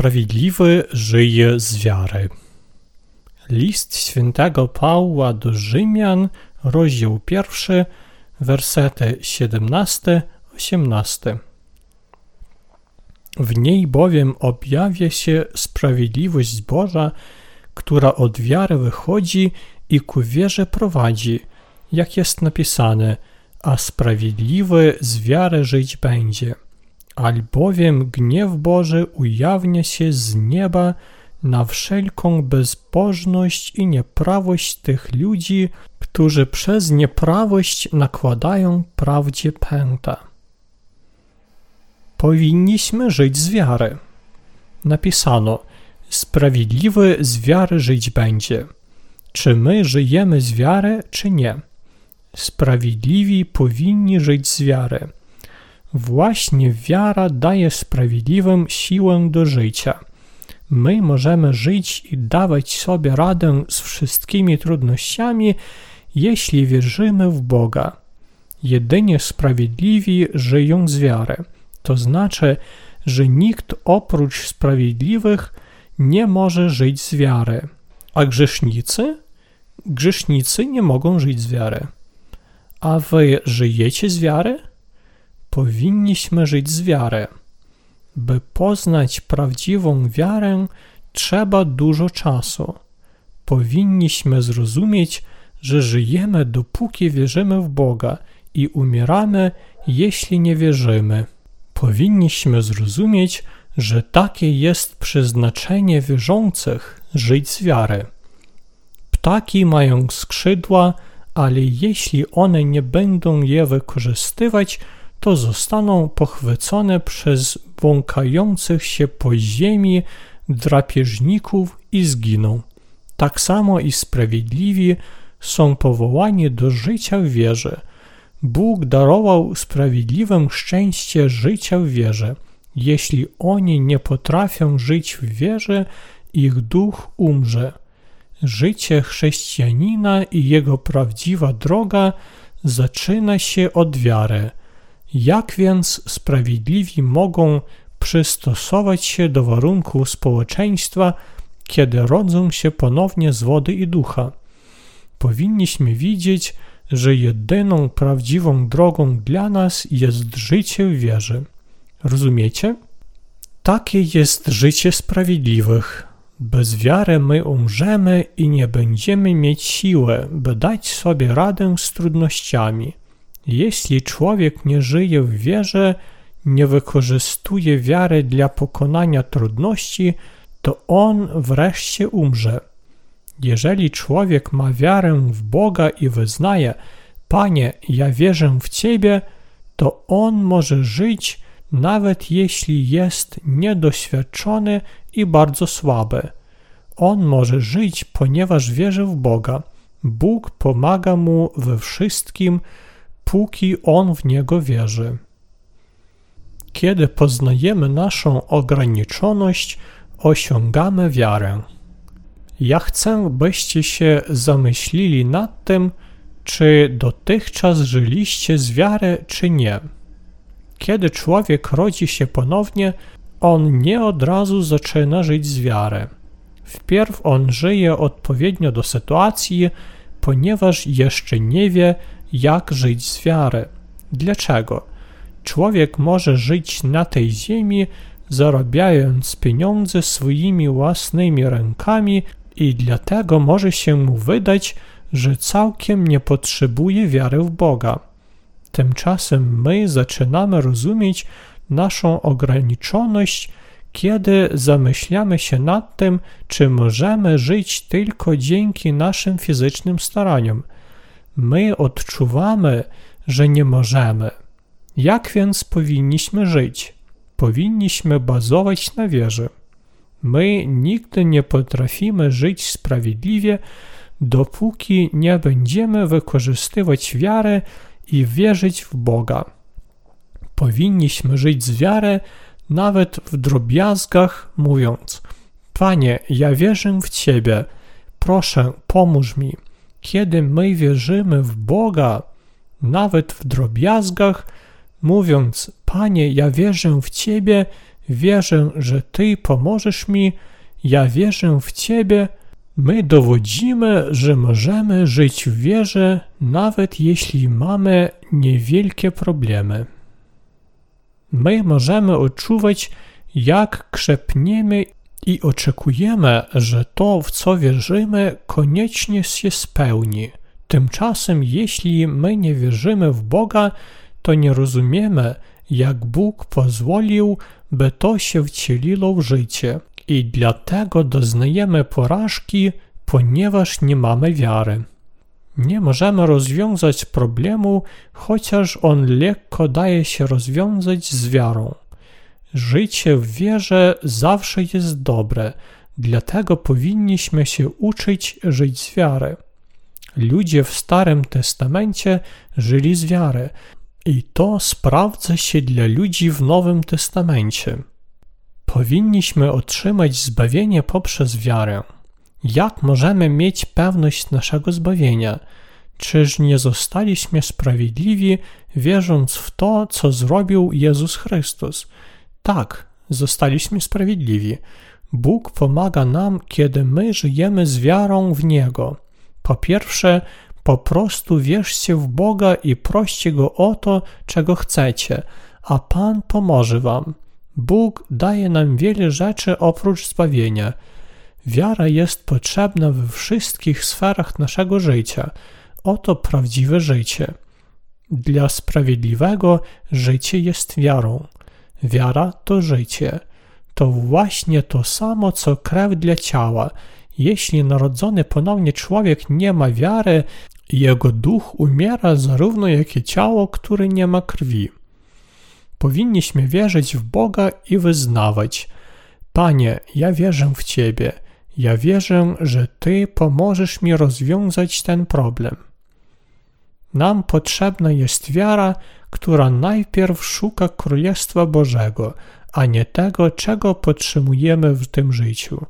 Sprawiedliwy żyje z wiary. List świętego Pawła do Rzymian, rozdział pierwszy, wersety 17-18. W niej bowiem objawia się sprawiedliwość Boża, która od wiary wychodzi i ku wierze prowadzi, jak jest napisane, a sprawiedliwy z wiary żyć będzie albowiem gniew Boży ujawnia się z nieba na wszelką bezbożność i nieprawość tych ludzi, którzy przez nieprawość nakładają prawdzie pęta. Powinniśmy żyć z wiary. Napisano, sprawiedliwy z wiary żyć będzie. Czy my żyjemy z wiary, czy nie? Sprawiedliwi powinni żyć z wiary. Właśnie wiara daje sprawiedliwym siłę do życia. My możemy żyć i dawać sobie radę z wszystkimi trudnościami, jeśli wierzymy w Boga. Jedynie sprawiedliwi żyją z wiary. To znaczy, że nikt oprócz sprawiedliwych nie może żyć z wiary. A grzesznicy? Grzesznicy nie mogą żyć z wiary. A wy żyjecie z wiary? Powinniśmy żyć z wiary. By poznać prawdziwą wiarę, trzeba dużo czasu. Powinniśmy zrozumieć, że żyjemy dopóki wierzymy w Boga i umieramy, jeśli nie wierzymy. Powinniśmy zrozumieć, że takie jest przeznaczenie wierzących żyć z wiary. Ptaki mają skrzydła, ale jeśli one nie będą je wykorzystywać, to zostaną pochwycone przez błąkających się po ziemi drapieżników i zginą. Tak samo i sprawiedliwi są powołani do życia w wierze. Bóg darował sprawiedliwym szczęście życia w wierze. Jeśli oni nie potrafią żyć w wierze, ich duch umrze. Życie chrześcijanina i jego prawdziwa droga zaczyna się od wiary. Jak więc sprawiedliwi mogą przystosować się do warunków społeczeństwa, kiedy rodzą się ponownie z wody i ducha? Powinniśmy widzieć, że jedyną prawdziwą drogą dla nas jest życie w wierze. Rozumiecie? Takie jest życie sprawiedliwych. Bez wiary my umrzemy i nie będziemy mieć siły, by dać sobie radę z trudnościami. Jeśli człowiek nie żyje w wierze, nie wykorzystuje wiary dla pokonania trudności, to on wreszcie umrze. Jeżeli człowiek ma wiarę w Boga i wyznaje, Panie, ja wierzę w Ciebie, to on może żyć, nawet jeśli jest niedoświadczony i bardzo słaby. On może żyć, ponieważ wierzy w Boga. Bóg pomaga mu we wszystkim, póki on w niego wierzy. Kiedy poznajemy naszą ograniczoność, osiągamy wiarę. Ja chcę, byście się zamyślili nad tym, czy dotychczas żyliście z wiary, czy nie. Kiedy człowiek rodzi się ponownie, on nie od razu zaczyna żyć z wiary. Wpierw on żyje odpowiednio do sytuacji, ponieważ jeszcze nie wie, jak żyć z wiary. Dlaczego? Człowiek może żyć na tej ziemi, zarabiając pieniądze swoimi własnymi rękami i dlatego może się mu wydać, że całkiem nie potrzebuje wiary w Boga. Tymczasem my zaczynamy rozumieć naszą ograniczoność, kiedy zamyślamy się nad tym, czy możemy żyć tylko dzięki naszym fizycznym staraniom – my odczuwamy, że nie możemy. Jak więc powinniśmy żyć? Powinniśmy bazować na wierze. My nigdy nie potrafimy żyć sprawiedliwie, dopóki nie będziemy wykorzystywać wiary i wierzyć w Boga. Powinniśmy żyć z wiary nawet w drobiazgach, mówiąc: Panie, ja wierzę w Ciebie, proszę, pomóż mi. Kiedy my wierzymy w Boga, nawet w drobiazgach, mówiąc: Panie, ja wierzę w Ciebie, wierzę, że Ty pomożesz mi, ja wierzę w Ciebie. My dowodzimy, że możemy żyć w wierze, nawet jeśli mamy niewielkie problemy. My możemy odczuwać, jak krzepniemy i oczekujemy, że to, w co wierzymy, koniecznie się spełni. Tymczasem, jeśli my nie wierzymy w Boga, to nie rozumiemy, jak Bóg pozwolił, by to się wcieliło w życie. I dlatego doznajemy porażki, ponieważ nie mamy wiary. Nie możemy rozwiązać problemu, chociaż on lekko daje się rozwiązać z wiarą. Życie w wierze zawsze jest dobre, dlatego powinniśmy się uczyć żyć z wiary. Ludzie w Starym Testamencie żyli z wiary, i to sprawdza się dla ludzi w Nowym Testamencie. Powinniśmy otrzymać zbawienie poprzez wiarę. Jak możemy mieć pewność naszego zbawienia? Czyż nie zostaliśmy sprawiedliwi, wierząc w to, co zrobił Jezus Chrystus? Tak, zostaliśmy sprawiedliwi. Bóg pomaga nam, kiedy my żyjemy z wiarą w Niego. Po pierwsze, po prostu wierzcie w Boga i proście Go o to, czego chcecie, a Pan pomoże Wam. Bóg daje nam wiele rzeczy oprócz zbawienia. Wiara jest potrzebna we wszystkich sferach naszego życia. Oto prawdziwe życie. Dla sprawiedliwego życie jest wiarą. Wiara to życie. To właśnie to samo, co krew dla ciała. Jeśli narodzony ponownie człowiek nie ma wiary, jego duch umiera zarówno jak i ciało, które nie ma krwi. Powinniśmy wierzyć w Boga i wyznawać: Panie, ja wierzę w Ciebie. Ja wierzę, że Ty pomożesz mi rozwiązać ten problem. Nam potrzebna jest wiara, która najpierw szuka Królestwa Bożego, a nie tego, czego potrzebujemy w tym życiu.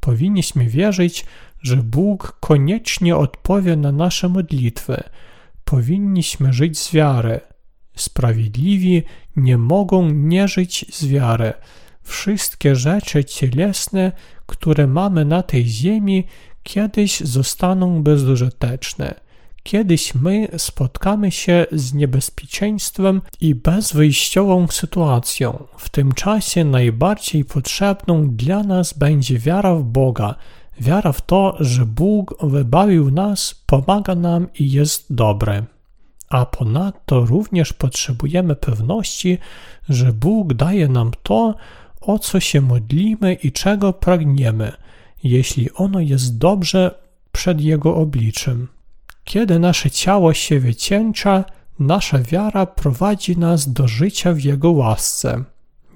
Powinniśmy wierzyć, że Bóg koniecznie odpowie na nasze modlitwy. Powinniśmy żyć z wiary. Sprawiedliwi nie mogą nie żyć z wiary. Wszystkie rzeczy cielesne, które mamy na tej ziemi, kiedyś zostaną bezużyteczne. Kiedyś my spotkamy się z niebezpieczeństwem i bezwyjściową sytuacją. W tym czasie najbardziej potrzebną dla nas będzie wiara w Boga, wiara w to, że Bóg wybawił nas, pomaga nam i jest dobry. A ponadto również potrzebujemy pewności, że Bóg daje nam to, o co się modlimy i czego pragniemy, jeśli ono jest dobrze przed Jego obliczem. Kiedy nasze ciało się wycieńcza, nasza wiara prowadzi nas do życia w Jego łasce.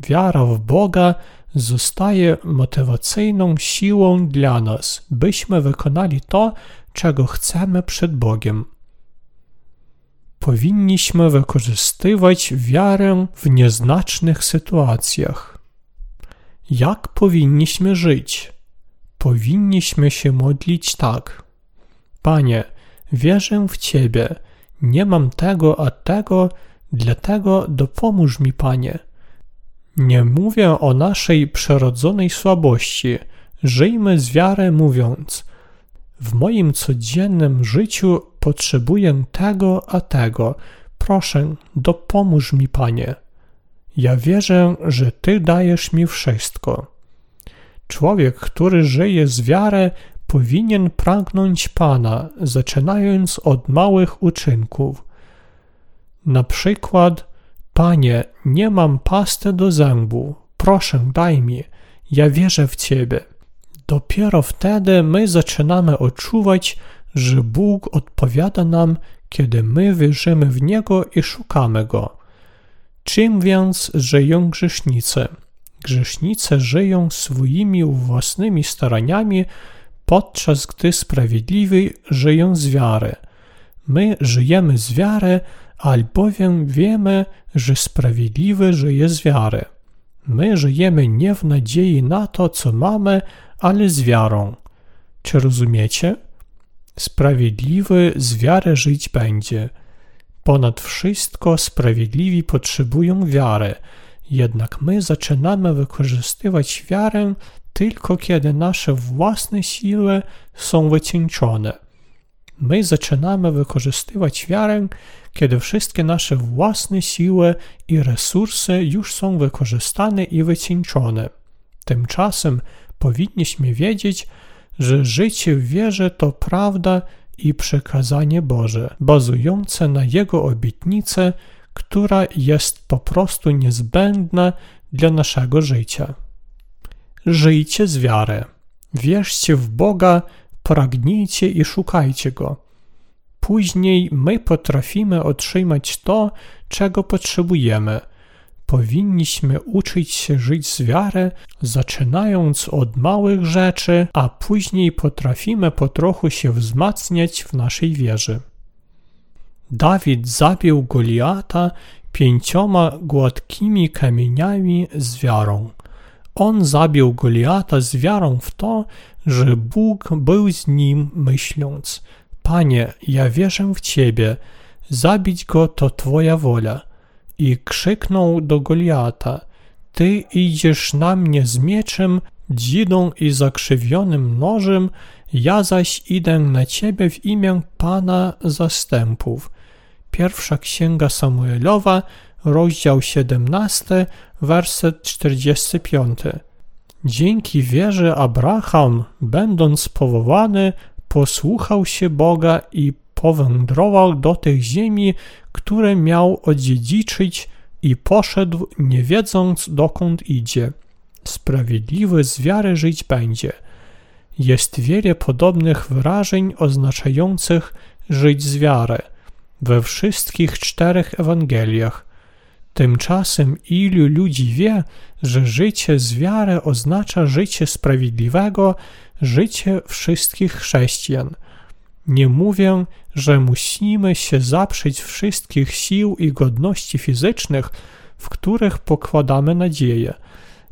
Wiara w Boga zostaje motywacyjną siłą dla nas, byśmy wykonali to, czego chcemy przed Bogiem. Powinniśmy wykorzystywać wiarę w nieznacznych sytuacjach. Jak powinniśmy żyć? Powinniśmy się modlić tak. Panie, wierzę w Ciebie, nie mam tego a tego, dlatego dopomóż mi, Panie. Nie mówię o naszej przyrodzonej słabości. Żyjmy z wiarę mówiąc: W moim codziennym życiu potrzebuję tego a tego. Proszę, dopomóż mi, Panie. Ja wierzę, że Ty dajesz mi wszystko. Człowiek, który żyje z wiarę, powinien pragnąć Pana, zaczynając od małych uczynków. Na przykład, Panie, nie mam pasty do zębu, proszę daj mi, ja wierzę w Ciebie. Dopiero wtedy my zaczynamy odczuwać, że Bóg odpowiada nam, kiedy my wierzymy w Niego i szukamy Go. Czym więc żyją grzesznicy? Grzesznicy żyją swoimi własnymi staraniami, podczas gdy sprawiedliwi żyją z wiary. My żyjemy z wiary, albowiem wiemy, że sprawiedliwy żyje z wiary. My żyjemy nie w nadziei na to, co mamy, ale z wiarą. Czy rozumiecie? Sprawiedliwy z wiary żyć będzie. Ponad wszystko sprawiedliwi potrzebują wiary. Jednak my zaczynamy wykorzystywać wiarę tylko kiedy nasze własne siły są wycieńczone. My zaczynamy wykorzystywać wiarę, kiedy wszystkie nasze własne siły i resursy już są wykorzystane i wycieńczone. Tymczasem powinniśmy wiedzieć, że życie w wierze to prawda i przekazanie Boże, bazujące na Jego obietnicy, która jest po prostu niezbędna dla naszego życia. Żyjcie z wiary. Wierzcie w Boga, pragnijcie i szukajcie Go. Później my potrafimy otrzymać to, czego potrzebujemy. Powinniśmy uczyć się żyć z wiary, zaczynając od małych rzeczy, a później potrafimy po trochu się wzmacniać w naszej wierze. Dawid zabił Goliata pięcioma gładkimi kamieniami z wiarą. On zabił Goliata z wiarą w to, że Bóg był z nim, myśląc: Panie, ja wierzę w Ciebie, zabić go to Twoja wola. I krzyknął do Goliata: Ty idziesz na mnie z mieczem, dzidą i zakrzywionym nożem, ja zaś idę na Ciebie w imię Pana zastępów. Pierwsza księga Samuelowa, rozdział 17, werset 45. Dzięki wierze Abraham, będąc powołany, posłuchał się Boga i powędrował do tych ziemi, które miał odziedziczyć i poszedł, nie wiedząc dokąd idzie. Sprawiedliwy z wiary żyć będzie. Jest wiele podobnych wyrażeń oznaczających żyć z wiary we wszystkich czterech Ewangeliach. Tymczasem ilu ludzi wie, że życie z wiary oznacza życie sprawiedliwego, życie wszystkich chrześcijan. Nie mówię, że musimy się zaprzeć wszystkich sił i godności fizycznych, w których pokładamy nadzieję.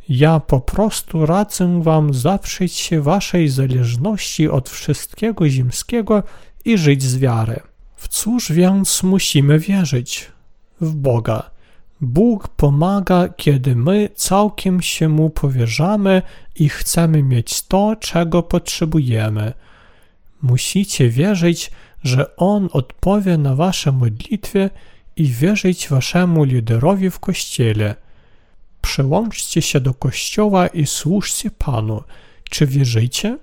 Ja po prostu radzę wam zaprzeć się waszej zależności od wszystkiego ziemskiego i żyć z wiary. W cóż więc musimy wierzyć? W Boga. Bóg pomaga, kiedy my całkiem się Mu powierzamy i chcemy mieć to, czego potrzebujemy. Musicie wierzyć, że On odpowie na Wasze modlitwy i wierzyć Waszemu liderowi w Kościele. Przyłączcie się do Kościoła i służcie Panu. Czy wierzycie?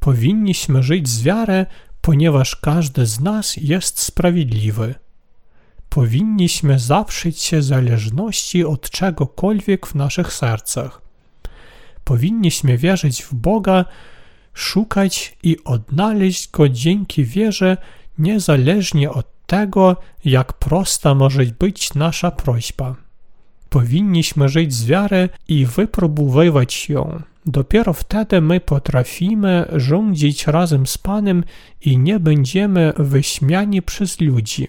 Powinniśmy żyć z wiarę, ponieważ każdy z nas jest sprawiedliwy. Powinniśmy zaprzeć się zależności od czegokolwiek w naszych sercach. Powinniśmy wierzyć w Boga, szukać i odnaleźć Go dzięki wierze, niezależnie od tego, jak prosta może być nasza prośba. Powinniśmy żyć z wiary i wypróbowywać ją. Dopiero wtedy my potrafimy rządzić razem z Panem i nie będziemy wyśmiani przez ludzi.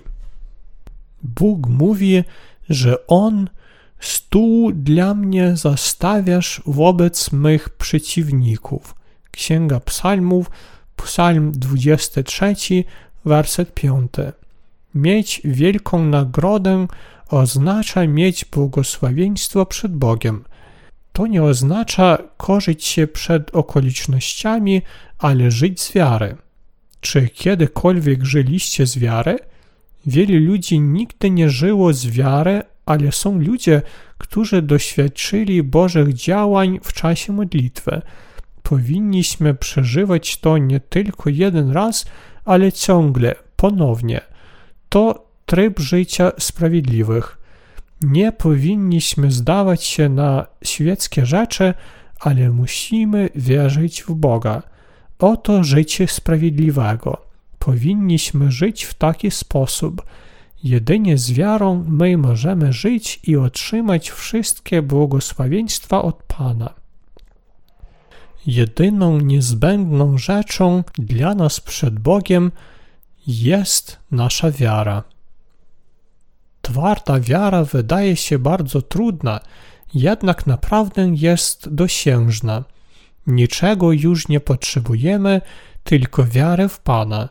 Bóg mówi, że On stół dla mnie zastawiasz wobec mych przeciwników. Księga Psalmów, Psalm 23, werset 5. Mieć wielką nagrodę oznacza mieć błogosławieństwo przed Bogiem – to nie oznacza korzyć się przed okolicznościami, ale żyć z wiary. Czy kiedykolwiek żyliście z wiary? Wielu ludzi nigdy nie żyło z wiary, ale są ludzie, którzy doświadczyli Bożych działań w czasie modlitwy. Powinniśmy przeżywać to nie tylko jeden raz, ale ciągle, ponownie. To tryb życia sprawiedliwych. Nie powinniśmy zdawać się na świeckie rzeczy, ale musimy wierzyć w Boga. Oto życie sprawiedliwego. Powinniśmy żyć w taki sposób. Jedynie z wiarą my możemy żyć i otrzymać wszystkie błogosławieństwa od Pana. Jedyną niezbędną rzeczą dla nas przed Bogiem jest nasza wiara. Twarda wiara wydaje się bardzo trudna, jednak naprawdę jest dosiężna. Niczego już nie potrzebujemy, tylko wiary w Pana.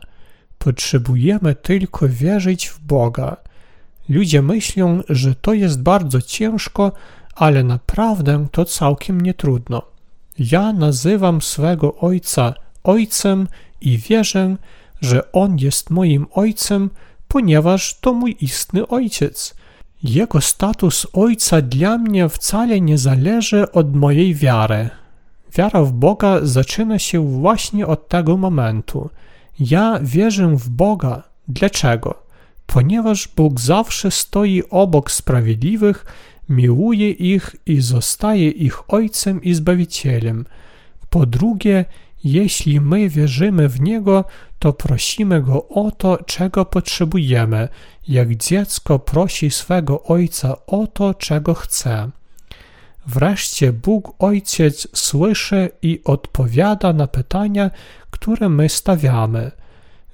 Potrzebujemy tylko wierzyć w Boga. Ludzie myślą, że to jest bardzo ciężko, ale naprawdę to całkiem nie trudno. Ja nazywam swego ojca ojcem i wierzę, że on jest moim ojcem, ponieważ to mój istny ojciec. Jego status ojca dla mnie wcale nie zależy od mojej wiary. Wiara w Boga zaczyna się właśnie od tego momentu. Ja wierzę w Boga. Dlaczego? Ponieważ Bóg zawsze stoi obok sprawiedliwych, miłuje ich i zostaje ich Ojcem i Zbawicielem. Po drugie, jeśli my wierzymy w Niego, to prosimy Go o to, czego potrzebujemy, jak dziecko prosi swego Ojca o to, czego chce. Wreszcie Bóg Ojciec słyszy i odpowiada na pytania, które my stawiamy.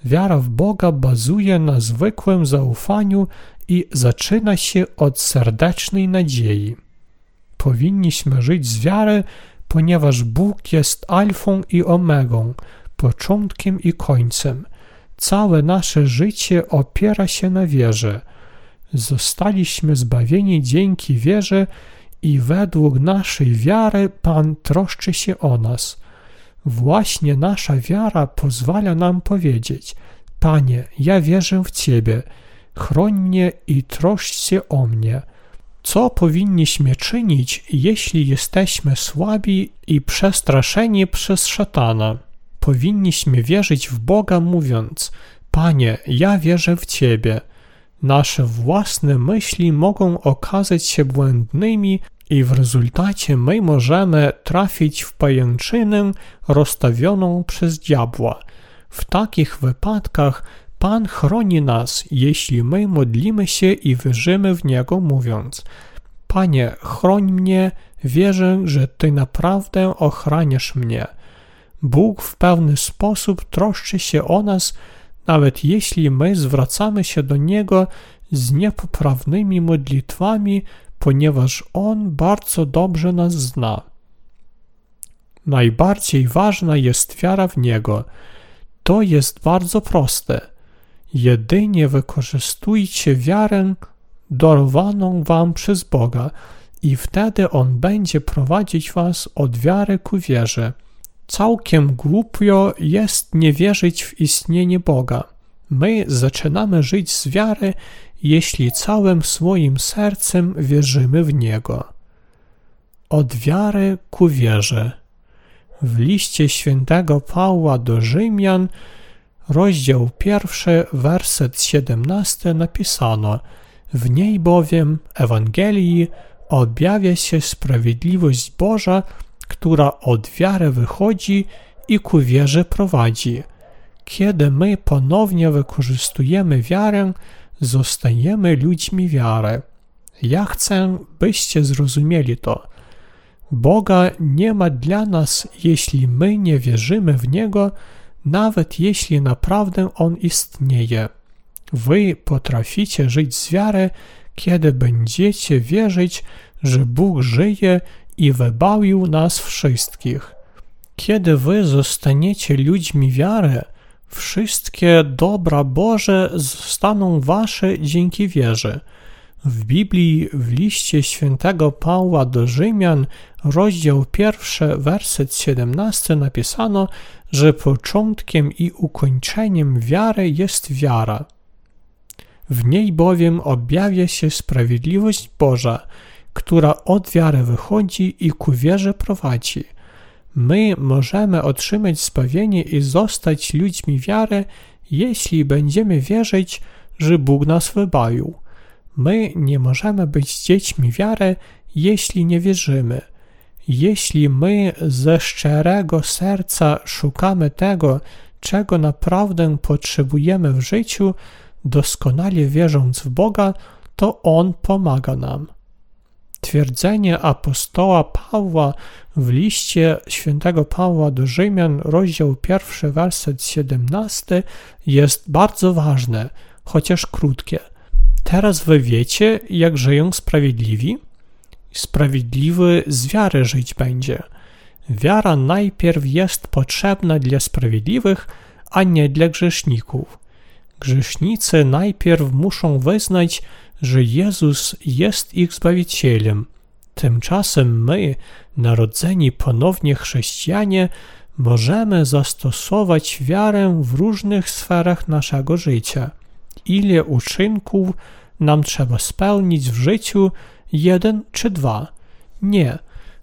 Wiara w Boga bazuje na zwykłym zaufaniu i zaczyna się od serdecznej nadziei. Powinniśmy żyć z wiary, ponieważ Bóg jest alfą i omegą, początkiem i końcem. Całe nasze życie opiera się na wierze. Zostaliśmy zbawieni dzięki wierze i według naszej wiary Pan troszczy się o nas. Właśnie nasza wiara pozwala nam powiedzieć: Panie, ja wierzę w Ciebie, chroń mnie i troszcz się o mnie. Co powinniśmy czynić, jeśli jesteśmy słabi i przestraszeni przez szatana? Powinniśmy wierzyć w Boga, mówiąc: Panie, ja wierzę w Ciebie. Nasze własne myśli mogą okazać się błędnymi, i w rezultacie my możemy trafić w pajęczynę rozstawioną przez diabła. W takich wypadkach Pan chroni nas, jeśli my modlimy się i wierzymy w Niego, mówiąc: Panie, chroń mnie, wierzę, że Ty naprawdę ochraniasz mnie. Bóg w pewny sposób troszczy się o nas, nawet jeśli my zwracamy się do Niego z niepoprawnymi modlitwami, ponieważ On bardzo dobrze nas zna. Najbardziej ważna jest wiara w Niego. To jest bardzo proste. Jedynie wykorzystujcie wiarę darowaną wam przez Boga i wtedy On będzie prowadzić was od wiary ku wierze. Całkiem głupio jest nie wierzyć w istnienie Boga. My zaczynamy żyć z wiary jeśli całym swoim sercem wierzymy w Niego. Od wiary ku wierze. W liście świętego Pawła do Rzymian, rozdział pierwszy, werset 17 napisano W niej bowiem, Ewangelii, objawia się sprawiedliwość Boża, która od wiary wychodzi i ku wierze prowadzi. Kiedy my ponownie wykorzystujemy wiarę, zostajemy ludźmi wiary. Ja chcę, byście zrozumieli to. Boga nie ma dla nas, jeśli my nie wierzymy w Niego, nawet jeśli naprawdę On istnieje. Wy potraficie żyć z wiary, kiedy będziecie wierzyć, że Bóg żyje i wybawił nas wszystkich. Kiedy wy zostaniecie ludźmi wiary, Wszystkie dobra Boże zostaną wasze dzięki wierze. W Biblii w liście świętego Pawła do Rzymian, rozdział pierwszy, werset 17 napisano, że początkiem i ukończeniem wiary jest wiara. W niej bowiem objawia się sprawiedliwość Boża, która od wiary wychodzi i ku wierze prowadzi. My możemy otrzymać zbawienie i zostać ludźmi wiary, jeśli będziemy wierzyć, że Bóg nas wybawił. My nie możemy być dziećmi wiary, jeśli nie wierzymy. Jeśli my ze szczerego serca szukamy tego, czego naprawdę potrzebujemy w życiu, doskonale wierząc w Boga, to On pomaga nam. Twierdzenie apostoła Pawła w liście świętego Pawła do Rzymian, rozdział pierwszy, werset 17 jest bardzo ważne, chociaż krótkie. Teraz wy wiecie, jak żyją sprawiedliwi? Sprawiedliwy z wiary żyć będzie. Wiara najpierw jest potrzebna dla sprawiedliwych, a nie dla grzeszników. Grzesznicy najpierw muszą wyznać, że Jezus jest ich Zbawicielem. Tymczasem my, narodzeni ponownie chrześcijanie, możemy zastosować wiarę w różnych sferach naszego życia. Ile uczynków nam trzeba spełnić w życiu? Jeden czy dwa? Nie.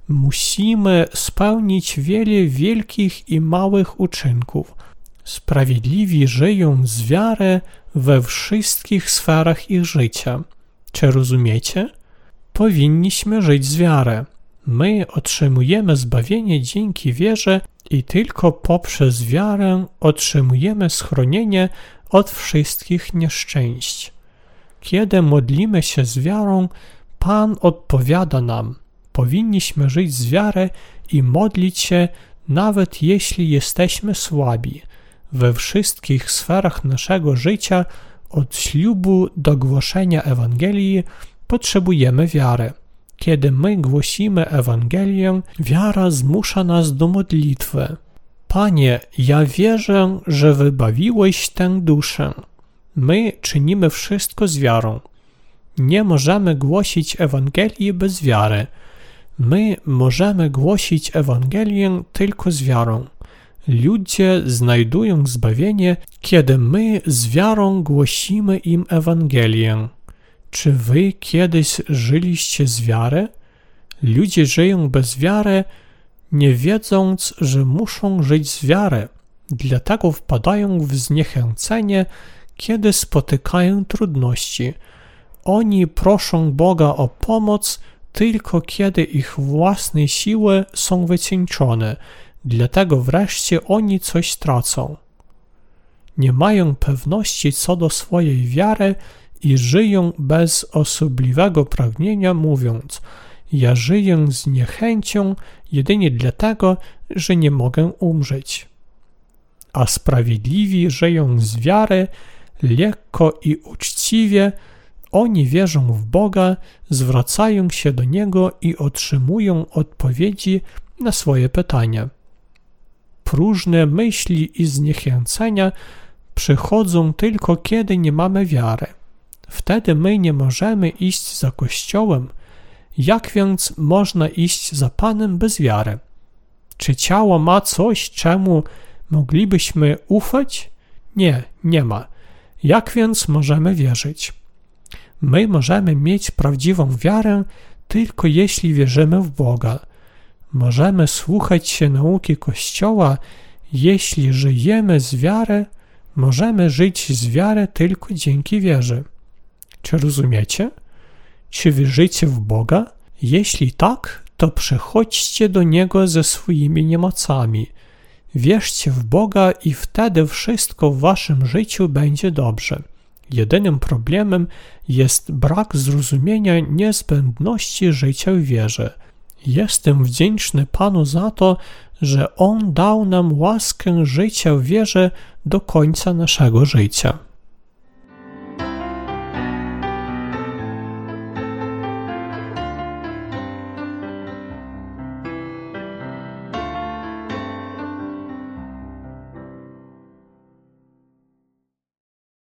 Musimy spełnić wiele wielkich i małych uczynków. Sprawiedliwi żyją z wiary we wszystkich sferach ich życia. Czy rozumiecie? Powinniśmy żyć z wiary. My otrzymujemy zbawienie dzięki wierze i tylko poprzez wiarę otrzymujemy schronienie od wszystkich nieszczęść. Kiedy modlimy się z wiarą, Pan odpowiada nam. Powinniśmy żyć z wiary i modlić się, nawet jeśli jesteśmy słabi. We wszystkich sferach naszego życia, od ślubu do głoszenia Ewangelii, potrzebujemy wiary. Kiedy my głosimy Ewangelię, wiara zmusza nas do modlitwy. Panie, ja wierzę, że wybawiłeś tę duszę. My czynimy wszystko z wiarą. Nie możemy głosić Ewangelii bez wiary. My możemy głosić Ewangelię tylko z wiarą. Ludzie znajdują zbawienie, kiedy my z wiarą głosimy im Ewangelię. Czy wy kiedyś żyliście z wiary? Ludzie żyją bez wiary, nie wiedząc, że muszą żyć z wiary. Dlatego wpadają w zniechęcenie, kiedy spotykają trudności. Oni proszą Boga o pomoc tylko kiedy ich własne siły są wycieńczone, dlatego wreszcie oni coś tracą. Nie mają pewności co do swojej wiary i żyją bez osobliwego pragnienia, mówiąc: Ja żyję z niechęcią jedynie dlatego, że nie mogę umrzeć. A sprawiedliwi żyją z wiary, lekko i uczciwie, oni wierzą w Boga, zwracają się do Niego i otrzymują odpowiedzi na swoje pytania. Próżne myśli i zniechęcenia przychodzą tylko kiedy nie mamy wiary. Wtedy my nie możemy iść za Kościołem. Jak więc można iść za Panem bez wiary? Czy ciało ma coś, czemu moglibyśmy ufać? Nie, nie ma. Jak więc możemy wierzyć? My możemy mieć prawdziwą wiarę tylko jeśli wierzymy w Boga. Możemy słuchać się nauki Kościoła, jeśli żyjemy z wiary, możemy żyć z wiary tylko dzięki wierze. Czy rozumiecie? Czy wierzycie w Boga? Jeśli tak, to przychodźcie do Niego ze swoimi niemocami. Wierzcie w Boga i wtedy wszystko w waszym życiu będzie dobrze. Jedynym problemem jest brak zrozumienia niezbędności życia w wierze. Jestem wdzięczny Panu za to, że On dał nam łaskę życia w wierze do końca naszego życia.